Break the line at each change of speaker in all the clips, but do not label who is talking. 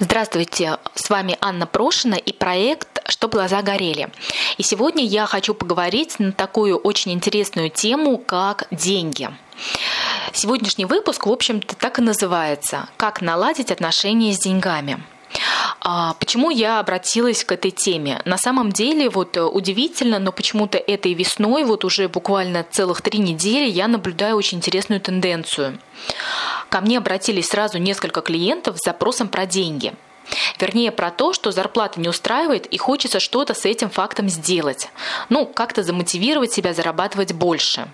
Здравствуйте, с вами Анна Прошина и проект «Чтоб глаза горели». И сегодня я хочу поговорить на такую очень интересную тему, как деньги. Сегодняшний выпуск, в общем-то, так и называется «Как наладить отношения с деньгами». А почему я обратилась к этой теме? На самом деле, вот э, удивительно, но почему-то этой весной, вот уже буквально целых три недели, я наблюдаю очень интересную тенденцию. Ко мне обратились сразу несколько клиентов с запросом про деньги. Вернее, про то, что зарплата не устраивает и хочется что-то с этим фактом сделать. Ну, как-то замотивировать себя зарабатывать больше.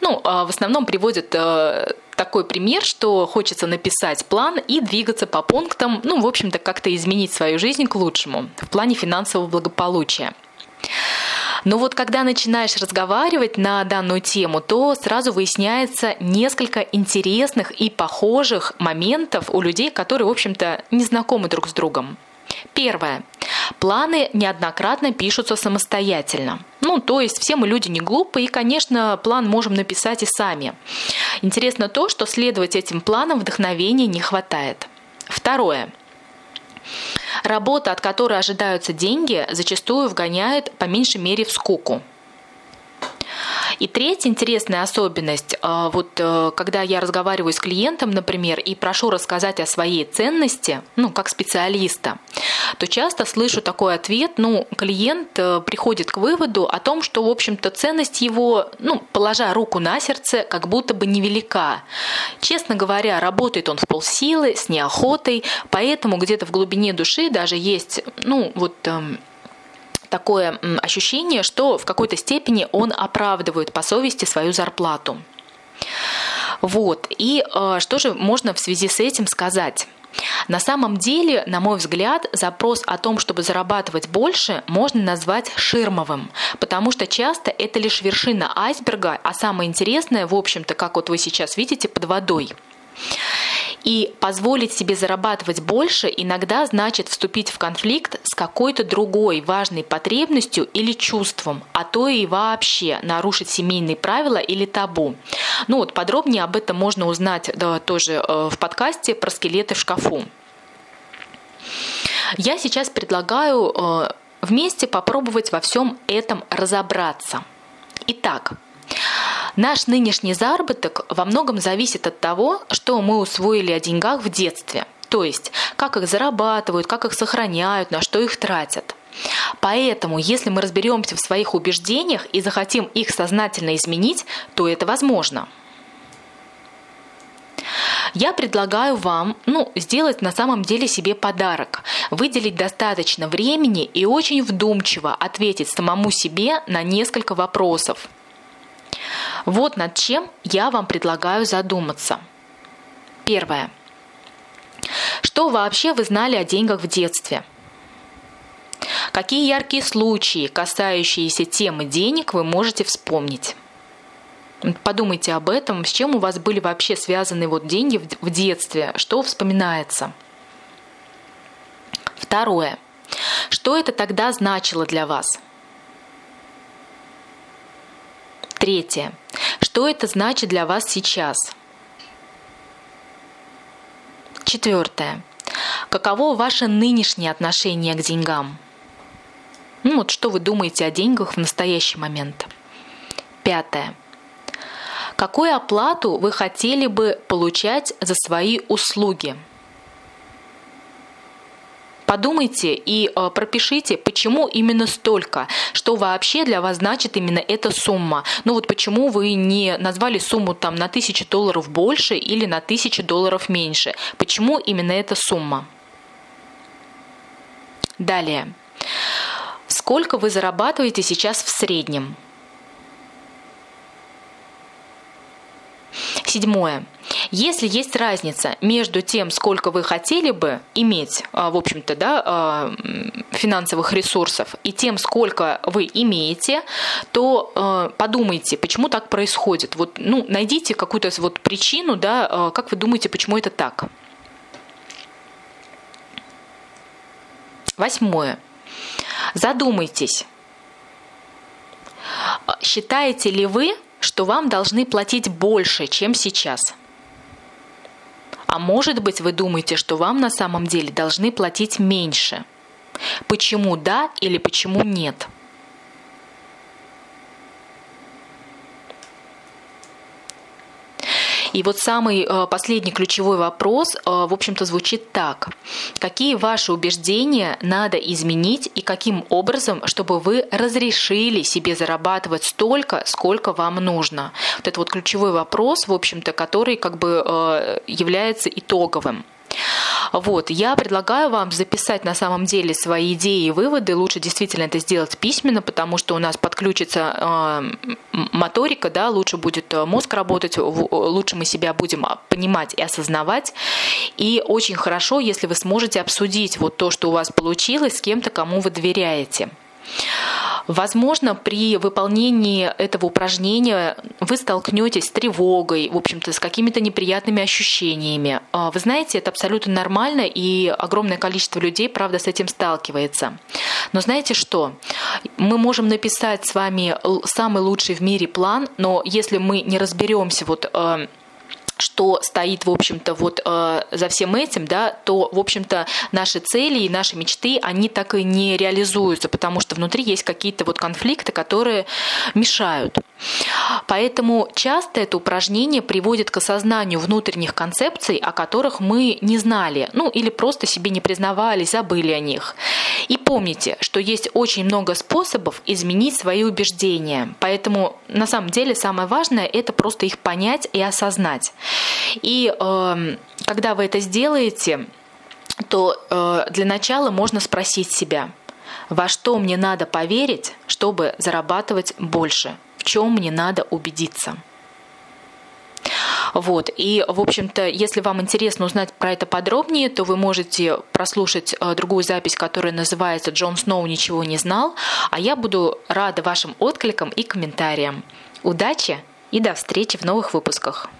Ну, а в основном приводят э, такой пример, что хочется написать план и двигаться по пунктам, ну, в общем-то, как-то изменить свою жизнь к лучшему в плане финансового благополучия. Но вот когда начинаешь разговаривать на данную тему, то сразу выясняется несколько интересных и похожих моментов у людей, которые, в общем-то, не знакомы друг с другом. Первое. Планы неоднократно пишутся самостоятельно. Ну, то есть все мы люди не глупые, и, конечно, план можем написать и сами. Интересно то, что следовать этим планам вдохновения не хватает. Второе. Работа, от которой ожидаются деньги, зачастую вгоняет по меньшей мере в скуку. И третья интересная особенность, а, вот э, когда я разговариваю с клиентом, например, и прошу рассказать о своей ценности, ну, как специалиста, то часто слышу такой ответ, ну, клиент э, приходит к выводу о том, что, в общем-то, ценность его, ну, положа руку на сердце, как будто бы невелика. Честно говоря, работает он в полсилы, с неохотой, поэтому где-то в глубине души даже есть, ну, вот эм, такое ощущение, что в какой-то степени он оправдывает по совести свою зарплату. Вот. И э, что же можно в связи с этим сказать? На самом деле, на мой взгляд, запрос о том, чтобы зарабатывать больше, можно назвать ширмовым, потому что часто это лишь вершина айсберга, а самое интересное, в общем-то, как вот вы сейчас видите, под водой. И позволить себе зарабатывать больше иногда значит вступить в конфликт с какой-то другой важной потребностью или чувством, а то и вообще нарушить семейные правила или табу. Ну вот подробнее об этом можно узнать да, тоже э, в подкасте про скелеты в шкафу. Я сейчас предлагаю э, вместе попробовать во всем этом разобраться. Итак, Наш нынешний заработок во многом зависит от того, что мы усвоили о деньгах в детстве. То есть, как их зарабатывают, как их сохраняют, на что их тратят. Поэтому, если мы разберемся в своих убеждениях и захотим их сознательно изменить, то это возможно. Я предлагаю вам ну, сделать на самом деле себе подарок, выделить достаточно времени и очень вдумчиво ответить самому себе на несколько вопросов. Вот над чем я вам предлагаю задуматься. Первое. Что вообще вы знали о деньгах в детстве? Какие яркие случаи, касающиеся темы денег, вы можете вспомнить? Подумайте об этом, с чем у вас были вообще связаны вот деньги в детстве, что вспоминается. Второе. Что это тогда значило для вас? Третье. Что это значит для вас сейчас? Четвертое. Каково ваше нынешнее отношение к деньгам? Ну вот что вы думаете о деньгах в настоящий момент? Пятое. Какую оплату вы хотели бы получать за свои услуги? Подумайте и э, пропишите, почему именно столько, что вообще для вас значит именно эта сумма. Ну вот почему вы не назвали сумму там на тысячу долларов больше или на тысячу долларов меньше. Почему именно эта сумма? Далее. Сколько вы зарабатываете сейчас в среднем? Седьмое. Если есть разница между тем, сколько вы хотели бы иметь, а, в общем-то, да, а, финансовых ресурсов, и тем, сколько вы имеете, то а, подумайте, почему так происходит. Вот, ну, найдите какую-то вот причину, да, как вы думаете, почему это так. Восьмое. Задумайтесь, считаете ли вы, что вам должны платить больше, чем сейчас – А может быть, вы думаете, что вам на самом деле должны платить меньше. Почему да или почему нет? И вот самый э, последний ключевой вопрос, э, в общем-то, звучит так. Какие ваши убеждения надо изменить и каким образом, чтобы вы разрешили себе зарабатывать столько, сколько вам нужно? Вот это вот ключевой вопрос, в общем-то, который как бы э, является итоговым. Вот, я предлагаю вам записать на самом деле свои идеи и выводы. Лучше действительно это сделать письменно, потому что у нас подключится э, моторика, да, лучше будет э, мозг работать, лучше мы себя будем понимать и осознавать. И очень хорошо, если вы сможете обсудить вот то, что у вас получилось с кем-то, кому вы доверяете. Возможно, при выполнении этого упражнения вы столкнетесь с тревогой, в общем-то, с какими-то неприятными ощущениями. А, вы знаете, это абсолютно нормально, и огромное количество людей, правда, с этим сталкивается. Но знаете что? Мы можем написать с вами самый лучший в мире план, но если мы не разберемся вот э, что стоит, в общем-то, вот э, за всем этим, да, то, в общем-то, наши цели и наши мечты, они так и не реализуются, потому что внутри есть какие-то вот конфликты, которые мешают. Поэтому часто это упражнение приводит к осознанию внутренних концепций, о которых мы не знали, ну или просто себе не признавали, забыли о них. И помните, что есть очень много способов изменить свои убеждения. Поэтому на самом деле самое важное это просто их понять и осознать. И э, когда вы это сделаете, то э, для начала можно спросить себя, во что мне надо поверить, чтобы зарабатывать больше, в чем мне надо убедиться. Вот. И, в общем-то, если вам интересно узнать про это подробнее, то вы можете прослушать э, другую запись, которая называется «Джон Сноу ничего не знал», а я буду рада вашим откликам и комментариям. Удачи и до встречи в новых выпусках.